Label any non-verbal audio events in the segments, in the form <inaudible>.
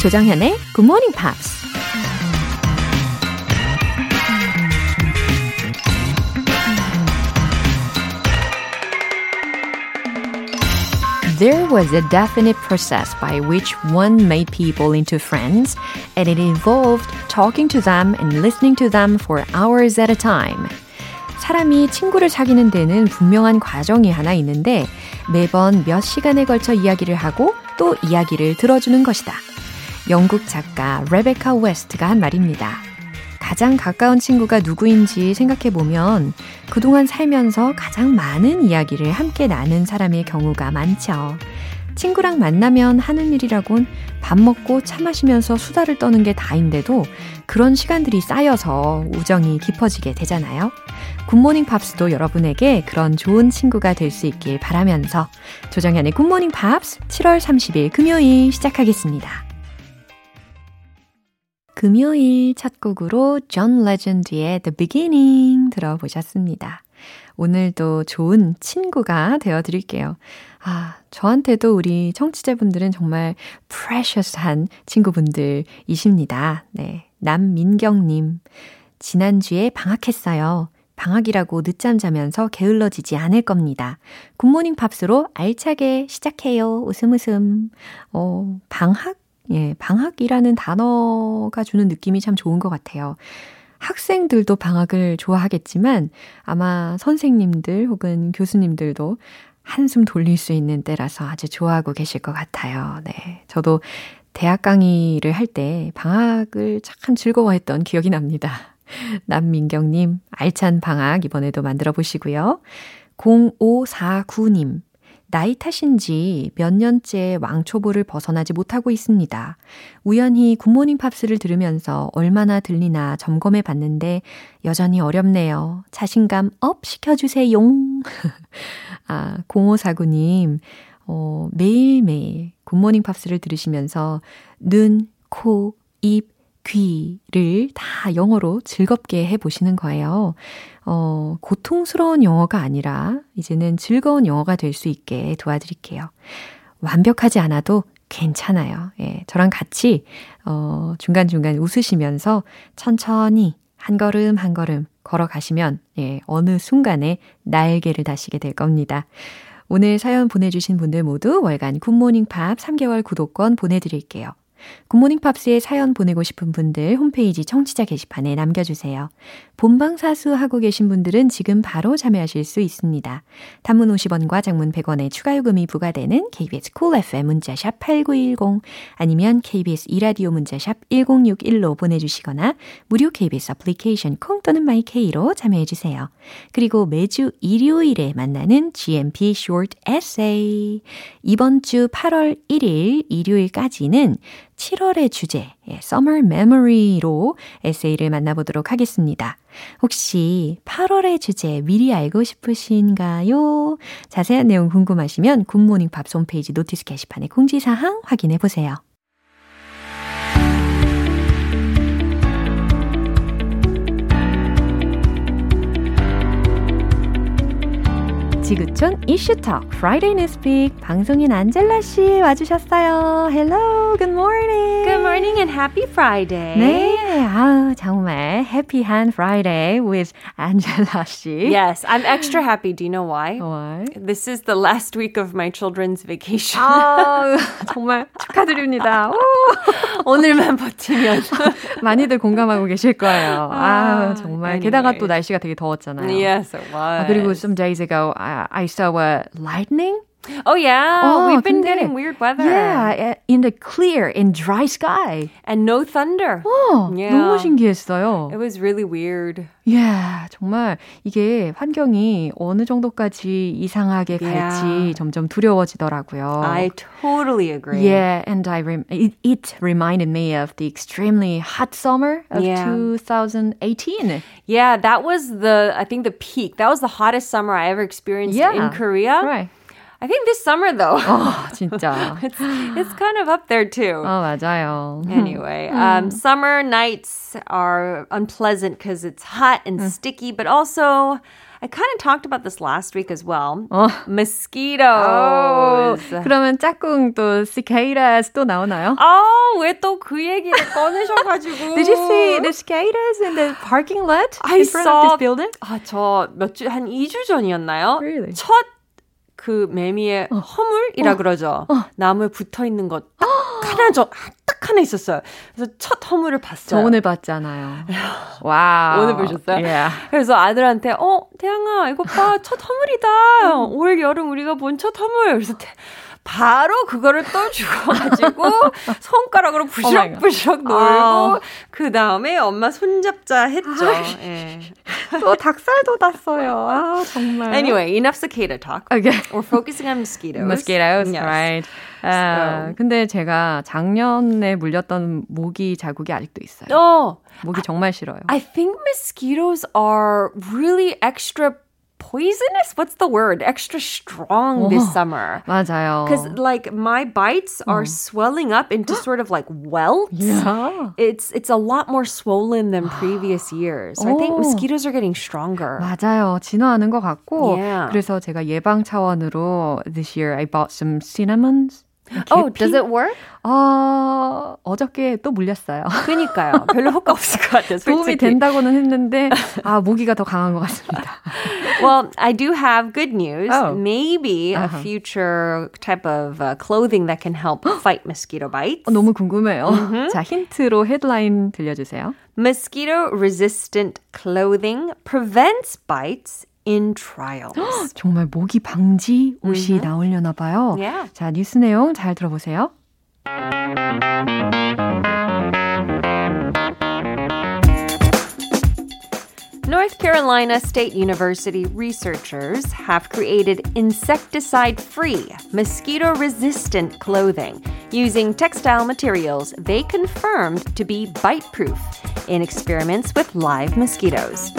조정현의 Good Morning Pops. There was a definite process by which one made people into friends, and it involved talking to them and listening to them for hours at a time. 사람이 친구를 사귀는 데는 분명한 과정이 하나 있는데 매번 몇 시간에 걸쳐 이야기를 하고 또 이야기를 들어주는 것이다. 영국 작가 레베카 웨스트가 한 말입니다. 가장 가까운 친구가 누구인지 생각해 보면 그동안 살면서 가장 많은 이야기를 함께 나눈 사람인 경우가 많죠. 친구랑 만나면 하는 일이라곤 밥 먹고 차 마시면서 수다를 떠는 게 다인데도 그런 시간들이 쌓여서 우정이 깊어지게 되잖아요. 굿모닝 팝스도 여러분에게 그런 좋은 친구가 될 수 있길 바라면서 조정현의 굿모닝 팝스 7월 30일 금요일 시작하겠습니다. 금요일 첫 곡으로 존 레전드의 The Beginning 들어보셨습니다. 오늘도 좋은 친구가 되어 드릴게요. 아, 저한테도 우리 청취자분들은 정말 precious한 친구분들이십니다. 네. 남민경님. 지난주에 방학했어요. 방학이라고 늦잠 자면서 게을러지지 않을 겁니다. 굿모닝 팝스로 알차게 시작해요. 웃음 웃음. 어, 방학? 예, 방학이라는 단어가 주는 느낌이 참 좋은 것 같아요. 학생들도 방학을 좋아하겠지만 아마 선생님들 혹은 교수님들도 한숨 돌릴 수 있는 때라서 아주 좋아하고 계실 것 같아요. 네. 저도 대학 강의를 할 때 방학을 참 즐거워했던 기억이 납니다. <laughs> 남민경님, 알찬 방학 이번에도 만들어 보시고요. 0549님, 나이 탓인지 몇 년째 왕초보를 벗어나지 못하고 있습니다. 우연히 굿모닝 팝스를 들으면서 얼마나 들리나 점검해 봤는데 여전히 어렵네요. 자신감 up 시켜주세요. <laughs> 아, 0549님, 어, 매일매일 굿모닝 팝스를 들으시면서 눈, 코, 입, 귀를 다 영어로 즐겁게 해보시는 거예요. 어, 고통스러운 영어가 아니라 이제는 즐거운 영어가 될 수 있게 도와드릴게요. 완벽하지 않아도 괜찮아요. 예, 저랑 같이, 어, 중간중간 웃으시면서 천천히 한 걸음 한 걸음 걸어가시면, 예, 어느 순간에 날개를 다시게 될 겁니다. 오늘 사연 보내주신 분들 모두 월간 굿모닝 팝 3개월 구독권 보내드릴게요. 굿모닝 팝스에 사연 보내고 싶은 분들 홈페이지 청취자 게시판에 남겨주세요. 본방사수 하고 계신 분들은 지금 바로 참여하실 수 있습니다. 단문 50원과 장문 100원의 추가 요금이 부과되는 KBS Cool FM 문자샵 8910 아니면 KBS 이라디오 문자샵 1061로 보내주시거나 무료 KBS 애플리케이션 콩 또는 마이케이로 참여해주세요. 그리고 매주 일요일에 만나는 GMP Short Essay 이번 주 8월 1일 일요일까지는 7월의 주제, 예, Summer Memory로 에세이를 만나보도록 하겠습니다. 혹시 8월의 주제 미리 알고 싶으신가요? 자세한 내용 궁금하시면 굿모닝 팝스 홈페이지 notice 게시판에 공지사항 확인해 보세요. 지구촌 이슈톡 Friday Newspeak 방송인 안젤라 씨 와주셨어요. Hello, good morning. Good morning and happy Friday. 네, 아 정말 happy한 Friday with 안젤라 씨. Yes, I'm extra happy. Do you know why? Why? This is the last week of my children's vacation. 아 정말 축하드립니다. 오늘만 버티면 많이들 공감하고 계실 거예요. 아 정말. 게다가 또 날씨가 되게 더웠잖아요. Yes, it was. 아, 그리고 some days ago. I I saw a lightning. Oh yeah, oh, we've been getting weird weather. Yeah, in the clear, in dry sky, and no thunder. 어, yeah. 너무 신기했어요. It was really weird. Yeah, 정말 이게 환경이 어느 정도까지 이상하게 갈지 yeah. 점점 두려워지더라고요. I totally agree. Yeah, and I rem- it, it reminded me of the extremely hot summer of yeah. 2018. Yeah, that was the I think the peak. That was the hottest summer I ever experienced yeah, in Korea. Right. I think this summer though. 어, <laughs> 진짜. <laughs> it's, it's kind of up there too. 어, 맞아요. Anyway, um, summer nights are unpleasant because it's hot and sticky, but also I kind of talked about this last week as well. 어. Mosquitoes. 그러면 짝꿍 또 cicadas 또 나오나요? 아, 왜 또 그 얘기를 꺼내셔가지고. <laughs> Did you see the cicadas in the parking lot I in front of saw- this building? 아, 저 몇 주, 한 2주 전이었나요? Really? 첫 그 매미의 허물이라 그러죠. 나무에 붙어 있는 것 딱 <gasps> 하나, 저, 딱 하나 있었어요. 그래서 첫 허물을 봤어요. 저 오늘 봤잖아요. <laughs> Wow. 오늘 보셨어요? Yeah. 그래서 아들한테 어 태양아 이거 봐 첫 허물이다 올 여름 우리가 본 첫 허물 그래서 태- 바로 그거를 떠주고 가지고 손가락으로 부시럭부시럭 놀고 아. 그 다음에 엄마 손잡자 했죠. 예. 또 닭살도 났어요. 아, 정말. Anyway, enough cicada talk. Okay. We're focusing on mosquitoes. mosquitoes, Yes. right. 아, So- 근데 제가 작년에 물렸던 모기 자국이 아직도 있어요. Oh, 모기 정말 싫어요. I think mosquitoes are really extra poisonous. What's the word? Extra strong this Oh. summer. 맞아요. Because like my bites are swelling up into sort <gasps> of like welts. Yeah. It's it's a lot more swollen than <gasps> previous years. So I think Oh. mosquitoes are getting stronger. 맞아요. 진화하는 것 같고. Yeah. 그래서 제가 예방 차원으로 this year I bought some cinnamons. Oh, does it work? 어, 어저께 또 물렸어요. 그니까요. 별로 효과 없을 것 같아요. 도움이. 된다고는 했는데 아 모기가 더 강한 것 같습니다. Well, I do have good news. Oh. Maybe Uh-huh. a future type of uh, clothing that can help fight mosquito bites. 어, 너무 궁금해요. 자 힌트로 헤드라인 들려 주세요. Mosquito resistant clothing prevents bites in trials. <gasps> 정말 모기 방지 옷이 나오려나 봐요. Yeah. 자 뉴스 내용 잘 들어보세요. North Carolina State University researchers have created insecticide free, mosquito resistant clothing using textile materials they confirmed to be bite proof in experiments with live mosquitoes.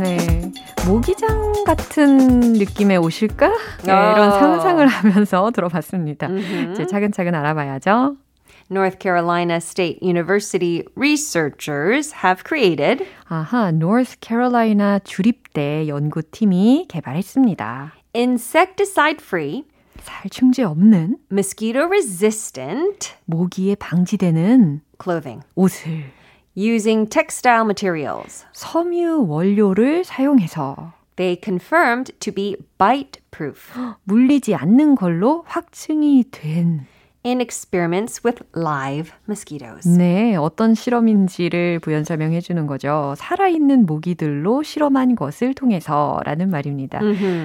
네. 모기장 같은 느낌의 옷일까? 네, 아. 이런 상상을 하면서 들어봤습니다. 이제 차근차근 알아봐야죠. North Carolina State University researchers have created 아하, North Carolina 주립대 연구팀이 개발했습니다. insecticide free, 살충제 없는 mosquito resistant 모기에 방지되는 clothing 옷을 using textile materials. 섬유 원료를 사용해서 They confirmed to be bite proof 물리지 않는 걸로 확증이 된 in experiments with live mosquitoes. 네, 어떤 실험인지를 부연 설명해 주는 거죠. 살아있는 모기들로 실험한 것을 통해서라는 말입니다.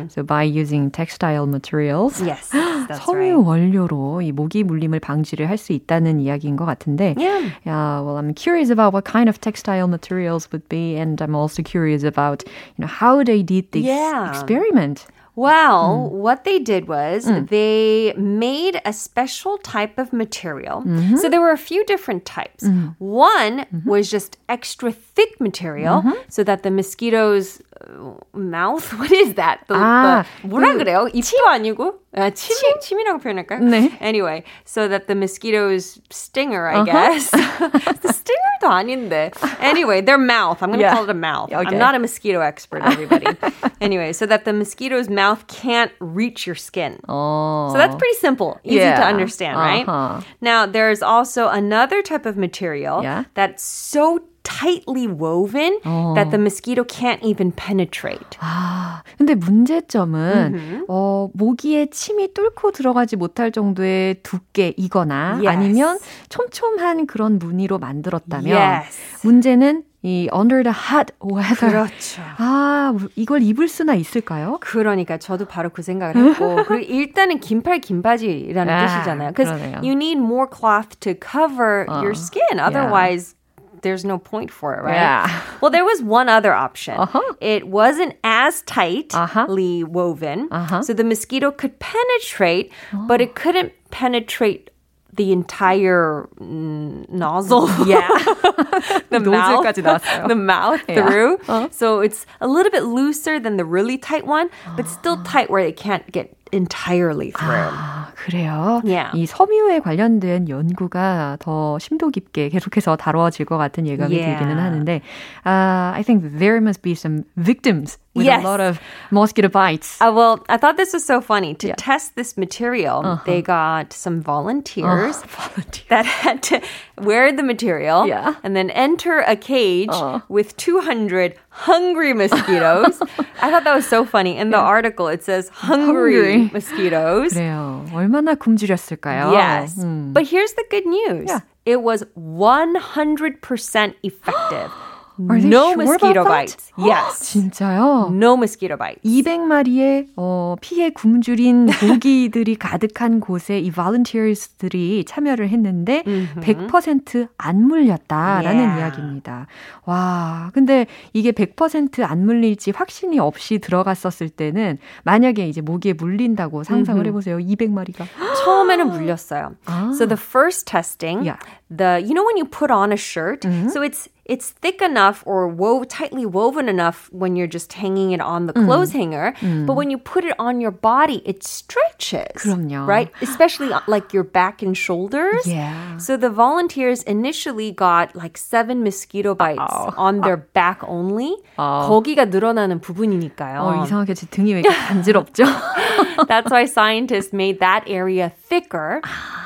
So by using textile materials, Yes, that's 섬유 right. 원료로 이 모기 물림을 방지를 할 수 있다는 이야기인 것 같은데, Yeah. Yeah, well, I'm curious about what kind of textile materials would be, and I'm also curious about, you know, how they did this Yeah. experiment. Well, hmm. what they did was hmm. they made a special type of material. Mm-hmm. So there were a few different types. Mm-hmm. One mm-hmm. was just extra thick material so that the mosquitoes mouth <laughs> what is that? The, 아, the 뭐라 그 그래요? 입도 아니고 아, 침, 침이라고 표현할까요? 네. Anyway, so that the mosquitoes stinger, I guess. the <laughs> stinger도 아닌데. Anyway, their mouth. I'm going to Yeah. call it a mouth. Okay. I'm not a mosquito expert, everybody. <laughs> anyway, so that the mosquito's mouth can't reach your skin. 어. So that's pretty simple, easy Yeah. to understand, right? Uh-huh. Now, there's also another type of material Yeah. that's so tightly woven that the mosquito can't even penetrate. 아, 근데 문제점은 어, 모기의 침이 뚫고 들어가지 못할 정도의 두께이거나 Yes. 아니면 촘촘한 그런 무늬로 만들었다면 Yes. 문제는 이 under the hot weather. 그렇죠. 아, 이걸 입을 수나 있을까요? 그러니까 저도 바로 그 생각을 했고 그리고 일단은 긴팔 긴 바지라는 아, 뜻이잖아요. Because 그러네요. you need more cloth to cover your skin. Otherwise, there's no point for it, right? Yeah. Well, there was one other option. Uh-huh. It wasn't as tightly uh-huh. woven, uh-huh. so the mosquito could penetrate, oh. but it couldn't penetrate the entire nozzle. <laughs> Yeah. <laughs> the, <laughs> mouth, the mouth yeah. through. Uh-huh. So it's a little bit looser than the really tight one, but still tight where it can't get entirely through. 아, 그래요? Yeah. 이 섬유에 관련된 연구가 더 심도 깊게 계속해서 다뤄질 것 같은 예감이 Yeah. 들기는 하는데 uh, I think there must be some victims with Yes. a lot of mosquito bites. Uh, well, I thought this was so funny. To Yeah. test this material, they got some volunteers <laughs> volunteer. that had to wear the material Yeah. and then enter a cage Uh. with 200 hungry mosquitoes. <laughs> I thought that was so funny. In the article, it says hungry, Hungry. mosquitoes. 그래요. 얼마나 굶주렸을까요? Yes. 음. But here's the good news. Yeah. It was 100% effective. Are they no sure mosquito bites. <gasps> Yes. 진짜요? No mosquito bites. 200마리의 어, 피해 굶주린 <laughs> 모기들이 가득한 곳에 이 volunteers들이 참여를 했는데 100%안 물렸다라는 Yeah. 이야기입니다. 와, 근데 이게 100%안 물릴지 확신이 없이 들어갔었을 때는 만약에 이제 모기에 물린다고 상상을 해 보세요. 200마리가. <gasps> 처음에는 물렸어요. 아. So the first testing, Yeah. the you know when you put on a shirt, so it's it's thick enough or wove tightly woven enough when you're just hanging it on the clothes hanger, but when you put it on your body, it stretches. 그럼요. Right? Especially uh, like your back and shoulders. Yeah. So the volunteers initially got like seven mosquito bites on their back <laughs> only. 거기가 늘어나는 부분이니까요. 어, 이상하게 제 등이 왜 이렇게 간지럽죠? <laughs> <laughs> That's why scientists made that area thicker.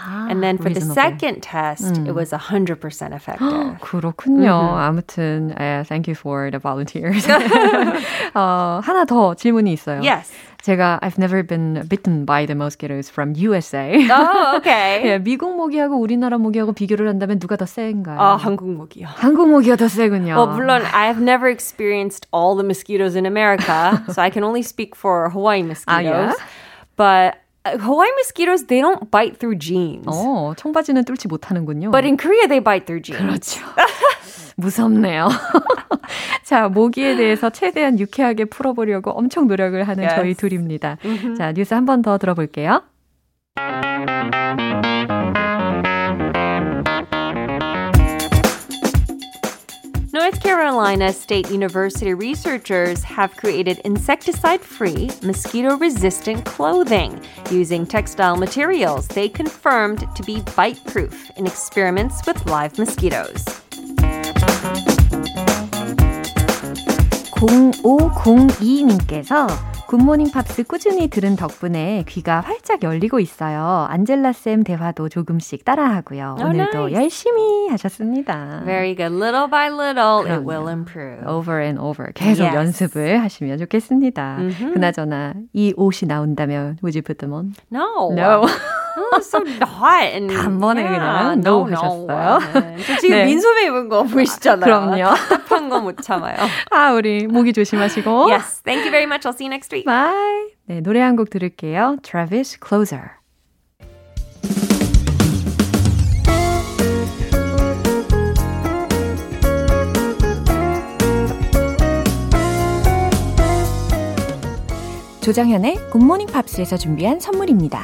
and then for the reasonable. second test, it was 100% effective. <gasps> 그렇군요. 아무튼 uh, thank you for the volunteers. <laughs> <laughs> 어, 하나 더 질문이 있어요. yes. 제가 I've never been bitten by the mosquitoes from USA. Oh, okay. <laughs> 예, 미국 모기하고 우리나라 모기하고 비교를 한다면 누가 더 센가요? 아, 한국 모기요. 한국 모기가 더 세군요. Well, 물론 I have never experienced all the mosquitoes in America, <laughs> so I can only speak for Hawaii mosquitoes. yeah? But uh, Hawaii mosquitoes, they don't bite through jeans. 어, 청바지는 뚫지 못하는군요. But in Korea, they bite through jeans. 그렇죠. <laughs> 무섭네요. 자, 모기에 대해서 최대한 유쾌하게 풀어보려고 엄청 노력을 하는 Yes. 저희 둘입니다. 자, 뉴스 한 번 더 들어볼게요. North Carolina State University researchers have created insecticide free, mosquito resistant clothing using textile materials they confirmed to be bite proof in experiments with live mosquitoes. 0502님께서 굿모닝 팝스 꾸준히 들은 덕분에 귀가 활짝 열리고 있어요. 안젤라 쌤 대화도 조금씩 따라하고요. Oh, 오늘도 nice. 열심히 하셨습니다. Very good. Little by little, it 그럼요. will improve. over and over 계속 Yes. 연습을 하시면 좋겠습니다. 그나저나 이 옷이 나온다면 would you put them on? No. No. <laughs> It's so hot. And, 단번에 그냥 no, no no. 하셨어요. 네. 저 지금 네. 민소매 입은 거 보이시잖아요. 그럼요. 답답한 거 못 참아요. 아, 우리 모기 조심하시고. Yes. Thank you very much. I'll see you next week. Bye. 네, 노래 한 곡 들을게요. Travis Closer. 조정현의 굿모닝 팝스에서 준비한 선물입니다.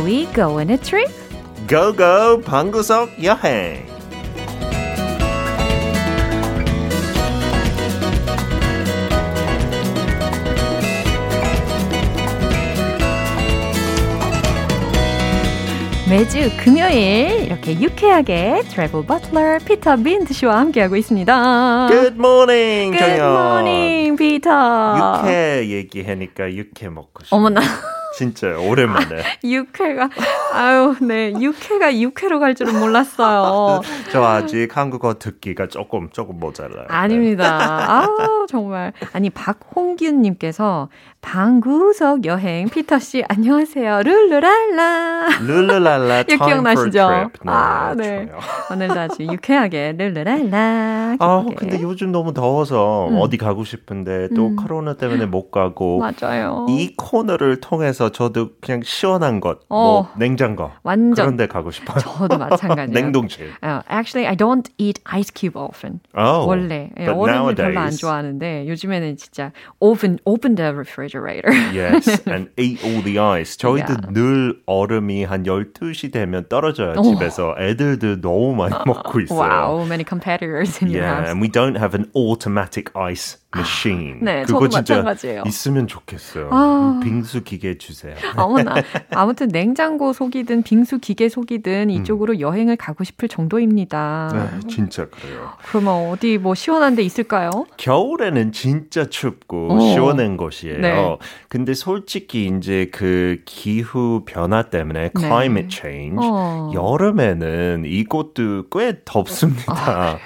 Shall we go on a trip? Go go 방구석 여행 매주 금요일 이렇게 유쾌하게 travel butler 피터 빈트 씨와 함께하고 있습니다. Good morning 정현. Good morning, 피터. 육회 얘기하니까 육회 먹고 싶어 어머나. 진짜 오랜만에. <laughs> 육회가 아유, 네. 육회가 육회로 갈 줄은 몰랐어요. <laughs> 저 아직 한국어 듣기가 조금 조금 모자라요. 아닙니다. 아, 정말. 아니 박홍균 님께서 방구석 여행 피터 씨 안녕하세요. 룰루랄라. 룰루랄라 <laughs> 이 기억나시죠? 네, 아, 네. 좋아요. 오늘도 아주 유쾌하게 룰루랄라. 아. 근데 요즘 너무 더워서 음. 어디 가고 싶은데 또 음. 코로나 때문에 못 가고 <laughs> 맞아요. 이 코너를 통해서 저도 그냥 시원한 것, 어. 뭐 냉장고 완전 그런 데 가고 싶어요. 저도 마찬가지예요. <laughs> 냉동실. Uh, actually, I don't eat ice cube often. Oh, 원래 예, 얼음을 별로 안 좋아하는데 요즘에는 진짜 open open the refrigerator. <laughs> Yes, and eat all the ice. 저희도 Yeah. 늘 얼음이 한 12시 되면 떨어져요, 오. 집에서. 애들도 너무 많이 <laughs> 먹고 있어요. wow, many competitors in your Yeah, house. and we don't have an automatic ice <sighs> machine. 네, 그거 진짜 마찬가지예요. 있으면 좋겠어요. 아. 빙수 기계 주세요. <laughs> 어머나. 아무튼 냉장고 속이든 빙수 기계 속이든 이쪽으로 여행을 가고 싶을 정도입니다. 네, 진짜 그래요. 그러면 어디 뭐 시원한 데 있을까요? 겨울에는 진짜 춥고 어. 시원한 곳이에요. 네. 근데 솔직히 이제 그 기후 변화 때문에 네. climate change 어. 여름에는 이곳도 꽤 덥습니다.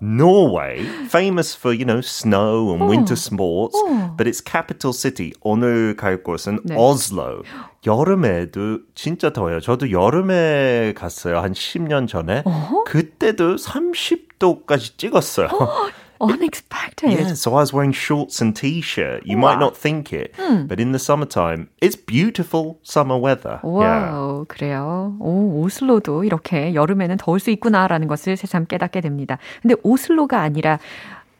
Norway, famous for, you know, snow and winter sports, 어. but its capital city, 오늘 갈 곳은 네. Oslo. 여름에도 진짜 더워요. 저도 여름에 갔어요. 한 10년 전에. 어허? 그때도 30도까지 찍었어요. Unexpected. Yeah, so I was wearing shorts and t-shirt. You might not think it, but in the summertime, it's beautiful summer weather. Yeah. 와우, 그래요. 오, 오슬로도 이렇게 여름에는 더울 수 있구나라는 것을 새삼 깨닫게 됩니다. 근데 오슬로가 아니라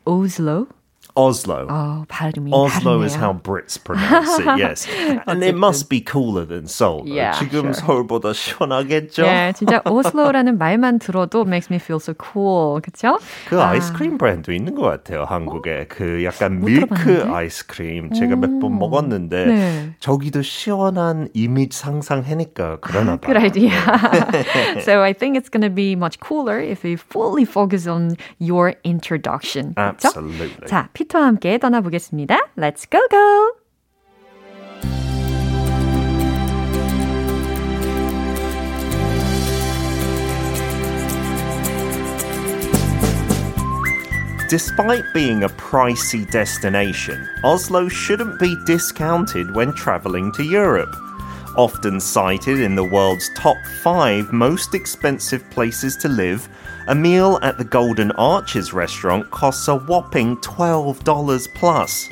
오슬로? Oslo. 어, 발음이 Oslo 다르네요. is how Brits pronounce it, <laughs> yes. and it must be cooler than Seoul. though. Yeah, 지금 sure. 서울보다 시원하겠죠? 예, 진짜 오슬로라는 말만 들어도 makes me feel so cool. 그쵸? 그 아. 아이스크림 브랜드 있는 것 같아요, 한국에. 그 약간 못 밀크 들어봤는데? 아이스크림 제가 몇 번 먹었는데 네. 저기도 시원한 이미지 상상하니까 그러나 봐요. <laughs> Good idea. <laughs> so I think it's going to be much cooler if we fully focus on your introduction. 그쵸? Absolutely. 자, 피 터와 함께 떠나보겠습니다. Let's go go! Despite being a pricey destination, Oslo shouldn't be discounted when traveling to Europe. Often cited in the world's top five most expensive places to live, a meal at the Golden Arches restaurant costs a whopping $12 plus.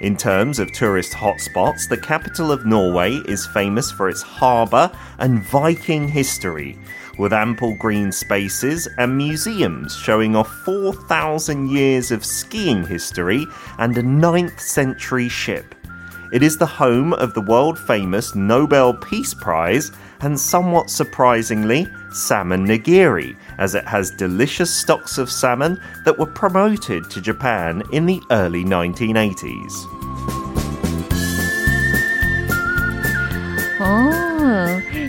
In terms of tourist hotspots, the capital of Norway is famous for its harbour and Viking history, with ample green spaces and museums showing off 4,000 years of skiing history and a 9th century ship. It is the home of the world famous Nobel Peace Prize and somewhat surprisingly, salmon nigiri, as it has delicious stocks of salmon that were promoted to Japan in the early 1980s. 어,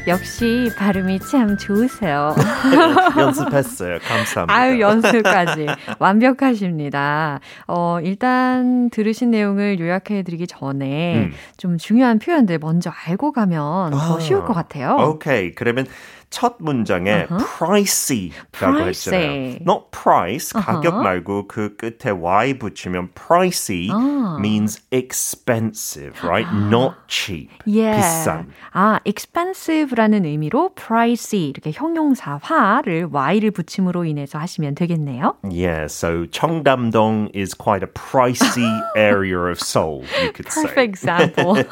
역시 발음이 참 좋으세요. <laughs> 연습했어요. 감사합니다. 아유, 연습까지. 완벽하십니다. 어, 일단 들으신 내용을 요약해 드리기 전에 음. 좀 중요한 표현들 먼저 알고 가면 더 아, 쉬울 것 같아요. 오케이. 그러면 첫 문장에 pricey라고 Pricey. 했잖아요. Not price. 가격 말고 그 끝에 y 붙이면 pricey 아. means expensive, right? Not cheap. 예. 비싼. 아, expensive라는 의미로 pricey 이렇게 형용사화를 y를 붙임으로 인해서 하시면 되겠네요. Yeah, so 청담동 is quite a pricey area of Seoul, you could say. Perfect example.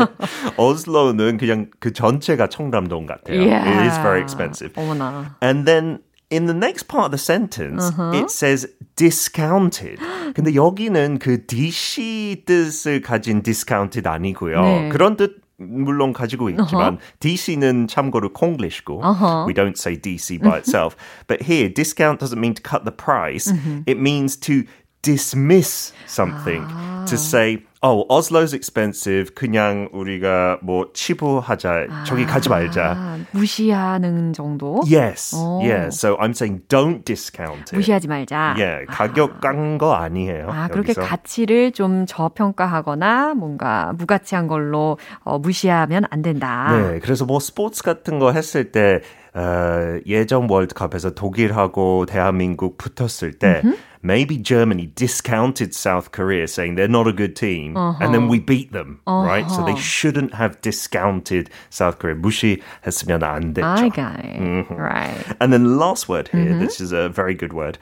Oslo는 그냥 그 전체가 청담동 같아요. It is very expensive. 어머나. And then in the next part of the sentence, Uh-huh. it says discounted. <gasps> 근데 여기는 그 DC 뜻을 가진 discounted 아니고요. 네. 그런 뜻 물론 가지고 있지만 DC는 참고로 콩글리시고 Uh-huh. we don't say DC by <laughs> itself. But here, discount doesn't mean to cut the price. Mm-hmm. It means to dismiss something. Ah. To say, oh, Oslo's expensive. 그냥 우리가 뭐 치부하자. 저기 가지 말자. 무시하는 정도? Yes. 오. Yeah. So I'm saying don't discount it. 무시하지 말자. Yeah. 가격 깐거 아니에요. 아, 그렇게 여기서. 가치를 좀 저평가하거나 뭔가 무가치한 걸로 어, 무시하면 안 된다. 네. 그래서 뭐 스포츠 같은 거 했을 때 어, 예전 월드컵에서 독일하고 대한민국 붙었을 때 mm-hmm. maybe Germany discounted South Korea saying they're not a good team uh-huh. and then we beat them, uh-huh. right? So they shouldn't have discounted South Korea. 무시했으면 안 됐죠. I got it. Mm-hmm. Right. And then the last word here, mm-hmm. this is a very good word.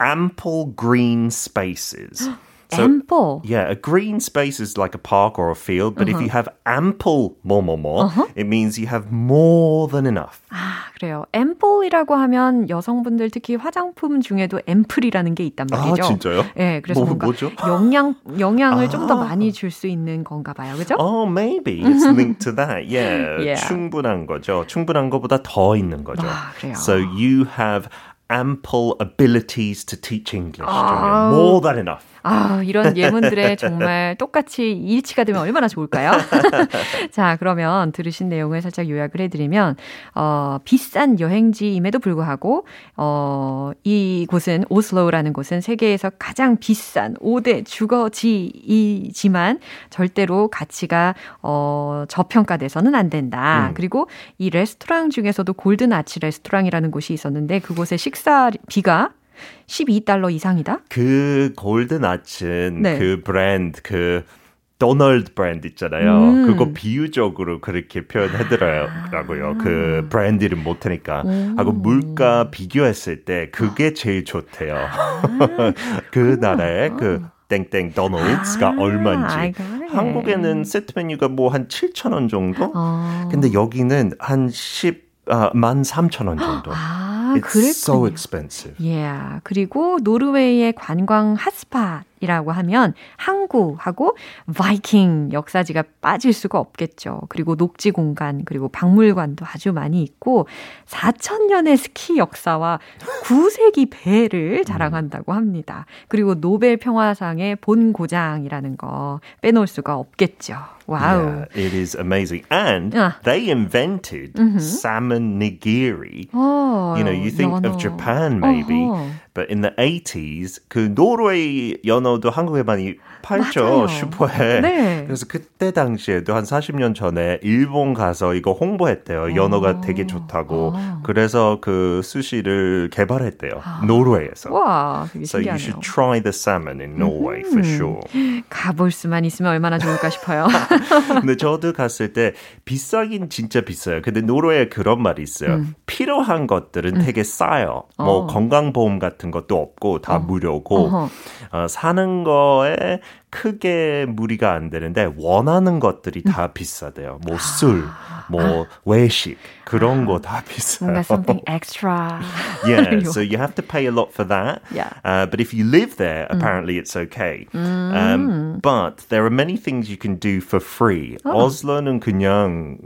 Ample green spaces. <gasps> So, ample. Yeah, a green space is like a park or a field, but uh-huh. if you have ample more, more, more, uh-huh. it means you have more than enough. 아, 그래요. ample이라고 하면 여성분들 특히 화장품 중에도 ample이라는 게 있단 말이죠. 아, 진짜요? 네, 그래서 뭐, 뭔가 뭐죠? 영양, 영양을 아. 좀더 많이 줄 수 있는 건가 봐요. 그죠? Oh, maybe. It's linked to that. Yeah. yeah. 충분한 거죠. 충분한 것보다 더 있는 거죠. 아, 그래요. So you have ample abilities to teach English. 아. More than enough. 아, 이런 예문들에 정말 <laughs> 똑같이 일치가 되면 얼마나 좋을까요? <laughs> 자, 그러면 들으신 내용을 살짝 요약을 해드리면, 어, 비싼 여행지임에도 불구하고, 어, 이 곳은, 오슬로우라는 곳은 세계에서 가장 비싼 5대 주거지이지만 절대로 가치가, 어, 저평가돼서는 안 된다. 음. 그리고 이 레스토랑 중에서도 골든 아치 레스토랑이라는 곳이 있었는데 그곳의 식사 비가 12달러 이상이다? 그 골든 아츠는 네. 그 브랜드 그 도널드 브랜드 있잖아요. 음. 그거 비유적으로 그렇게 표현해드려라고요. 아. 그 브랜드 이름 못하니까. 하고 물가 비교했을 때 그게 제일 좋대요. 아. <laughs> 그 나라의 그 땡땡 도널드가 아, 얼마인지. 한국에는 세트 메뉴가 뭐 한 7천 원 정도? 어. 근데 여기는 한 10, 아, 13,000원 정도. 아. It's 그랬군요. so expensive. Yeah. 그리고 노르웨이의 관광 핫스팟 이라고 하면 항구하고 바이킹 역사지가 빠질 수가 없겠죠. 그리고 녹지 공간 그리고 박물관도 아주 많이 있고 4천년의 스키 역사와 9세기 배를 자랑한다고 합니다. 그리고 노벨 평화상의 본 고장이라는 거 빼놓을 수가 없겠죠. Wow. Yeah, it is amazing. And uh. they invented mm-hmm. salmon nigiri. Oh, you know, you think no, no. of Japan maybe, uh-huh. But in the 80s 그 노르웨이 연어 연어도 한국에 많이 팔죠 맞아요. 슈퍼에. 네. 그래서 그때 당시에도 한 40년 전에 일본 가서 이거 홍보했대요. 연어가 오. 되게 좋다고. 오. 그래서 그 수시를 개발했대요. 아. 노르웨이에서. 와, so you should try the salmon in Norway 음. for sure. 가볼 수만 있으면 얼마나 좋을까 싶어요. <laughs> 근데 저도 갔을 때 비싸긴 진짜 비싸요. 근데 노르웨이에 그런 말이 있어요. 음. 필요한 것들은 음. 되게 싸요. 뭐 어. 뭐 건강보험 같은 것도 없고 다 어. 무료고 어, 사는 거에 크게 무리가 안 되는데 원하는 것들이 다 비싸대요. 뭐 술, 뭐 외식 그런 거 다 비싸요. 뭔가 something extra. yeah, so you have to pay a lot for that. Yeah. Uh, but if you live there, apparently it's okay. 음. Um, but there are many things you can do for free. 어. 오슬로는 그냥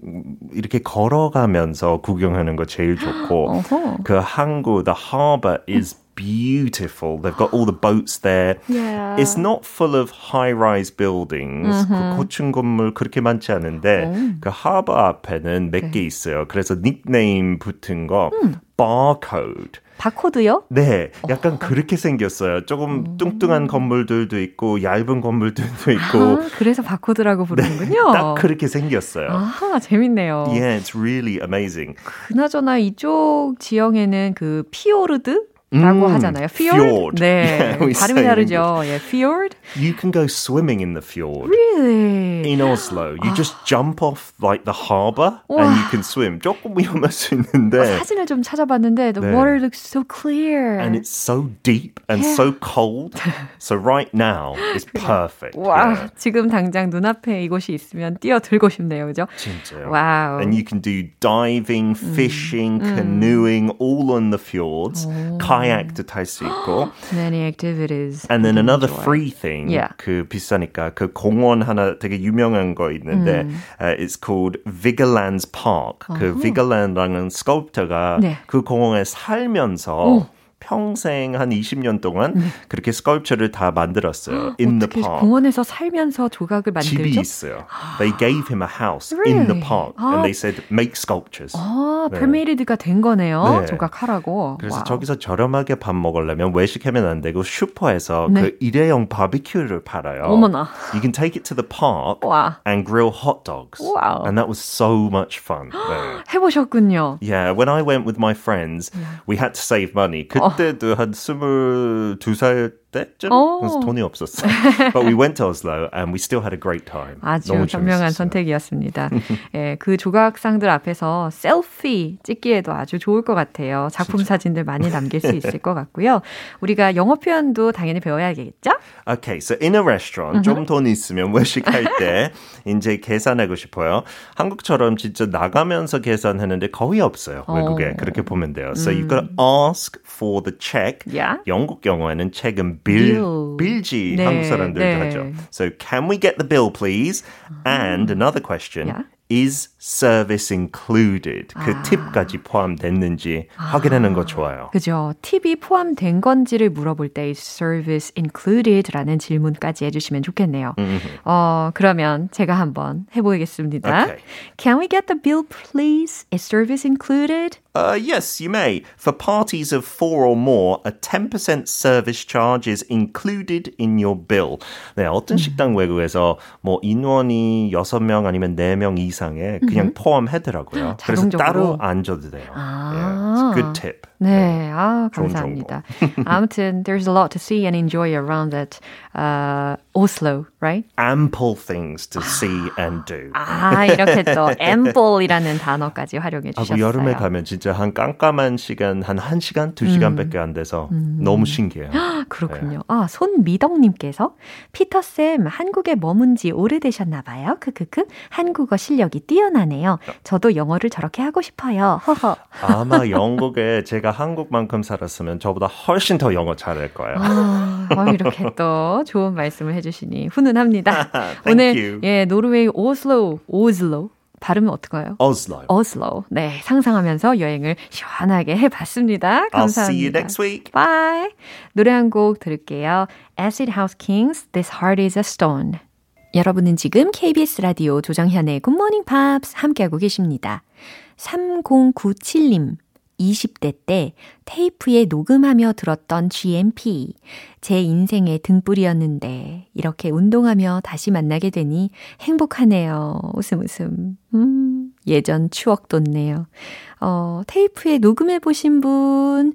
이렇게 걸어가면서 구경하는 거 제일 좋고 그 항구, the harbor is beautiful. They've got all the boats there. Yeah. It's not full of high-rise buildings. Mm-hmm. 그 고층 건물 그렇게 많지 않은데 오. 그 하버 앞에는 몇개 있어요. 그래서 닉네임 붙은 거 음. barcode. 바코드요? 네, 약간 어. 그렇게 생겼어요. 조금 음. 뚱뚱한 건물들도 있고 얇은 건물들도 있고. 아, 그래서 바코드라고 부르는군요. 네, <laughs> 딱 그렇게 생겼어요. 아, 재밌네요. Yeah, it's really amazing. 그나저나 이쪽 지형에는 그 피오르드 라고 음, 하잖아요. Fjord. fjord. 네. <laughs> Yeah, 발음이 다르죠. 예, fjord. You can go swimming in the fjord. Really? In Oslo. You just <gasps> jump off like the harbor and you can swim. 조금 위험할 수 있는데. 어, 사진을 좀 찾아봤는데 the 네. water looks so clear. And it's so deep and yeah. so cold. <laughs> So right now it's perfect. 와, yeah. 지금 당장 눈앞에 이곳이 있으면 뛰어들고 싶네요. 그죠? 진짜요. Wow. And you can do diving, fishing, 음. canoeing all on the fjords. 오. kayak도 탈 수 있고. Many activities. And then another enjoy. free thing. Yeah. 그 비싸니까 그 공원 하나 되게 유명한 거 있는데 음. uh, it's called Vigelands Park. uh-huh. 그 Vigeland라는 스culptor가 네. 그 공원에 살면서 오. 평생 한 20년 동안 네. 그렇게 스컬프처를 다 만들었어요. in the park. 공원에서 살면서 조각을 만들죠? 집이 있어요. They gave him a house really? in the park 아. and they said make sculptures. 아, 네. permitted가 된 거네요. 네. 조각하라고. 그래서 와우. 저기서 저렴하게 밥 먹으려면 외식하면 안 되고 슈퍼에서 네. 그 일회용 바비큐를 팔아요. 어머나. You can take it to the park 와. and grill hot dogs. 와우. And that was so much fun. 네. 해보셨군요. Yeah, when I went with my friends, we had to save money. 그 때도 어. 한 22살 때쯤 오. 그래서 돈이 없었어요. <laughs> But we went to Oslo and we still had a great time. 아주 현명한 선택이었습니다. <laughs> 예, 그 조각상들 앞에서 셀피 찍기에도 아주 좋을 것 같아요. 작품 진짜. 사진들 많이 남길 수 있을 것 같고요. 우리가 영어 표현도 당연히 배워야겠죠? Okay, so in a restaurant 좀 돈이 있으면 외식할 때 이제 계산하고 싶어요. 한국처럼 진짜 나가면서 계산하는데 거의 없어요. 외국에 어. 그렇게 보면 돼요. So 음. you've got to ask for the check. Yeah. 영국 영어에는 책은 빌, 빌지 네, 한국 사람들도 네. 하죠. So can we get the bill please? And another question. Yeah. is service included? 그 아. 팁까지 포함됐는지 아. 확인하는 거 좋아요. 그죠. 팁이 포함된 건지를 물어볼 때 service included라는 질문까지 해주시면 좋겠네요. Mm-hmm. 어, 그러면 제가 한번 해보겠습니다. Okay. Can we get the bill please? Is service included? Uh, yes, you may. For parties of four or more, a 10% service charge is included in your bill. 네, 어떤 식당 외국에서 뭐 인원이 6명 아니면 4명 이상에 그냥 포함하더라고요. 그래서 따로 안 줘도 돼요. 아. Yeah, it's a good tip. 네, 아, 감사합니다. <laughs> 아무튼, there's a lot to see and enjoy around that uh, Oslo, right? Ample things to <gasps> see and do. 아, 이렇게 또 <laughs> ample이라는 단어까지 활용해 주셨어요. 여름에 가면 진짜 한 깜깜한 시간, 한 1시간, 2시간밖에 음. 안 돼서 음. 너무 신기해요. <gasps> 그렇군요. 네. 아, 손미덕 님께서 피터 쌤, 한국에 머문 지 오래되셨나 봐요. 크크크. 한국어 실력이 뛰어나네요. 저도 영어를 저렇게 하고 싶어요. 허허. 아마 <laughs> 영국에 제가 제가 한국만큼 살았으면 저보다 훨씬 더 영어 잘할 거예요. 아, 이렇게 또 좋은 말씀을 해주시니 훈훈합니다. <laughs> 오늘 you. 예 노르웨이 오슬로 오슬로 발음은 어떨까요? Oslo. Oslo. 네, 상상하면서 여행을 시원하게 해봤습니다. 감사합니다. I'll see you next week. Bye. 노래 한 곡 들을게요. Acid House Kings, This Heart is a Stone. 여러분은 지금 KBS 라디오 조정현의 Good Morning Pops 함께하고 계십니다. 3097님. 20대 때 테이프에 녹음하며 들었던 GMP. 제 인생의 등불이었는데, 이렇게 운동하며 다시 만나게 되니 행복하네요. 웃음 웃음. 음, 예전 추억 돋네요. 어, 테이프에 녹음해보신 분,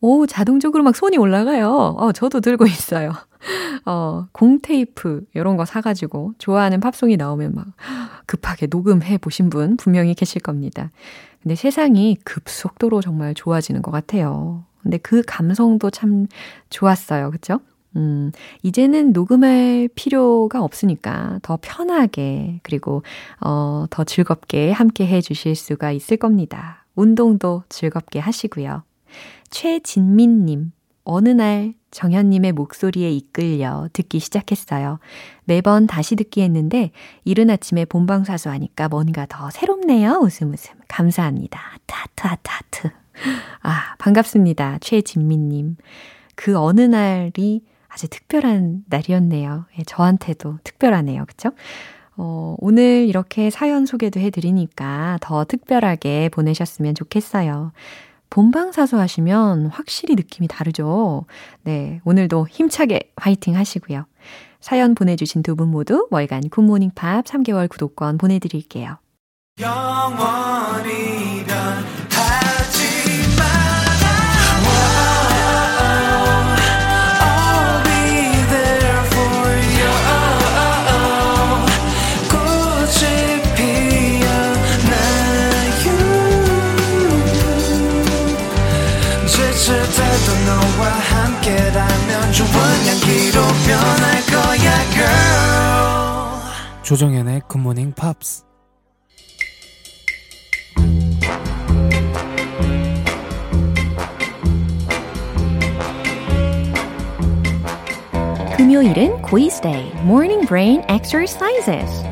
오, 자동적으로 막 손이 올라가요. 어, 저도 들고 있어요. 어, 공테이프, 이런 거 사가지고 좋아하는 팝송이 나오면 막 급하게 녹음해 보신 분 분명히 계실 겁니다. 근데 세상이 급속도로 정말 좋아지는 것 같아요. 근데 그 감성도 참 좋았어요. 그쵸? 음, 이제는 녹음할 필요가 없으니까 더 편하게, 그리고, 어, 더 즐겁게 함께 해 주실 수가 있을 겁니다. 운동도 즐겁게 하시고요. 최진민님, 어느 날 정현님의 목소리에 이끌려 듣기 시작했어요. 매번 다시 듣기 했는데 이른 아침에 본방사수 하니까 뭔가 더 새롭네요. 웃음 웃음. 감사합니다. 하트 하트. 아, 반갑습니다. 최진미님. 그 어느 날이 아주 특별한 날이었네요. 예, 저한테도 특별하네요. 그쵸? 어, 오늘 이렇게 사연 소개도 해드리니까 더 특별하게 보내셨으면 좋겠어요. 본방사수 하시면 확실히 느낌이 다르죠. 네, 오늘도 힘차게 화이팅 하시고요. 사연 보내주신 두 분 모두 월간 굿모닝 팝 3개월 구독권 보내드릴게요. 조정현의 굿모닝 팝스 금요일은 quiz day, morning brain exercises.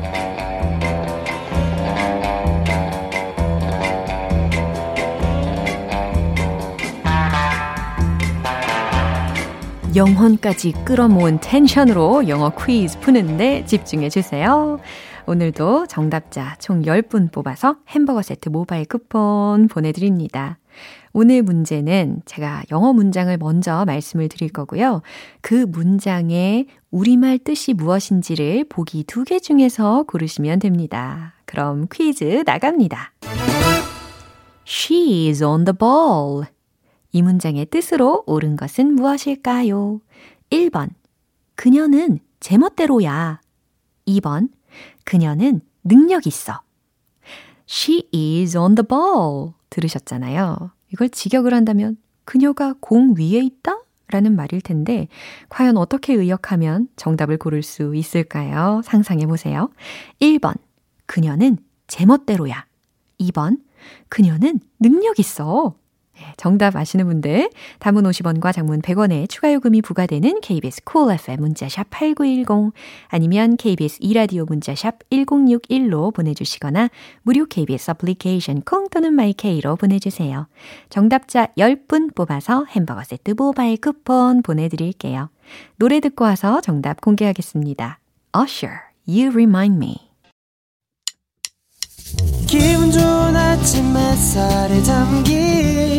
영혼까지 끌어모은 텐션으로 영어 퀴즈 푸는데 집중해 주세요. 오늘도 정답자 총 10분 뽑아서 햄버거 세트 모바일 쿠폰 보내드립니다. 오늘 문제는 제가 영어 문장을 먼저 말씀을 드릴 거고요. 그 문장의 우리말 뜻이 무엇인지를 보기 두 개 중에서 고르시면 됩니다. 그럼 퀴즈 나갑니다. She is on the ball. 이 문장의 뜻으로 옳은 것은 무엇일까요? 1번. 그녀는 제멋대로야. 2번. 그녀는 능력 있어. She is on the ball. 들으셨잖아요. 이걸 직역을 한다면 그녀가 공 위에 있다? 라는 말일 텐데, 과연 어떻게 의역하면 정답을 고를 수 있을까요? 상상해 보세요. 1번. 그녀는 제멋대로야. 2번. 그녀는 능력 있어. 네, 정답 아시는 분들 단문 50원과 장문 100원의 추가 요금이 부과되는 KBS Cool FM 문자샵 8910 아니면 KBS 이라디오 문자샵 1061로 보내주시거나 무료 KBS 애플리케이션 콩 또는 마이케이로 보내주세요. 정답자 10분 뽑아서 햄버거 세트 모바일 쿠폰 보내드릴게요. 노래 듣고 와서 정답 공개하겠습니다. Usher, You Remind Me 기분 좋은 아침 햇살에 담긴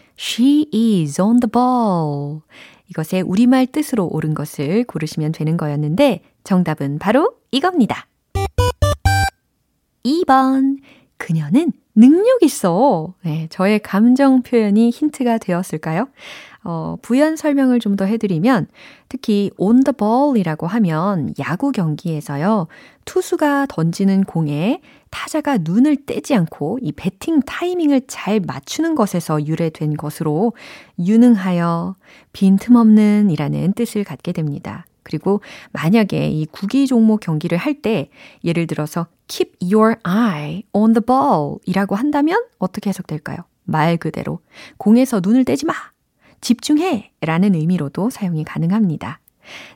she is on the ball. 이것의 우리말 뜻으로 옳은 것을 고르시면 되는 거였는데, 정답은 바로 이겁니다. 2번. 그녀는 능력 있어. 네, 저의 감정 표현이 힌트가 되었을까요? 어, 부연 설명을 좀 더 해드리면 특히 on the ball이라고 하면 야구 경기에서요. 투수가 던지는 공에 타자가 눈을 떼지 않고 이 배팅 타이밍을 잘 맞추는 것에서 유래된 것으로 유능하여 빈틈없는 이라는 뜻을 갖게 됩니다. 그리고 만약에 이 구기 종목 경기를 할 때 예를 들어서 keep your eye on the ball 이라고 한다면 어떻게 해석될까요? 말 그대로 공에서 눈을 떼지 마! 집중해! 라는 의미로도 사용이 가능합니다.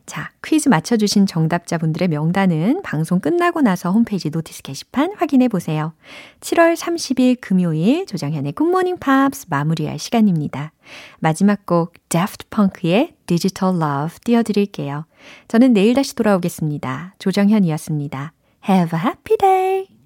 자, 퀴즈 맞춰주신 정답자분들의 명단은 방송 끝나고 나서 홈페이지 notice 게시판 확인해 보세요. 7월 30일 금요일 조정현의 굿모닝 팝스 마무리할 시간입니다. 마지막 곡 Daft Punk의 Digital Love 띄워드릴게요. 저는 내일 다시 돌아오겠습니다. 조정현이었습니다. Have a happy day!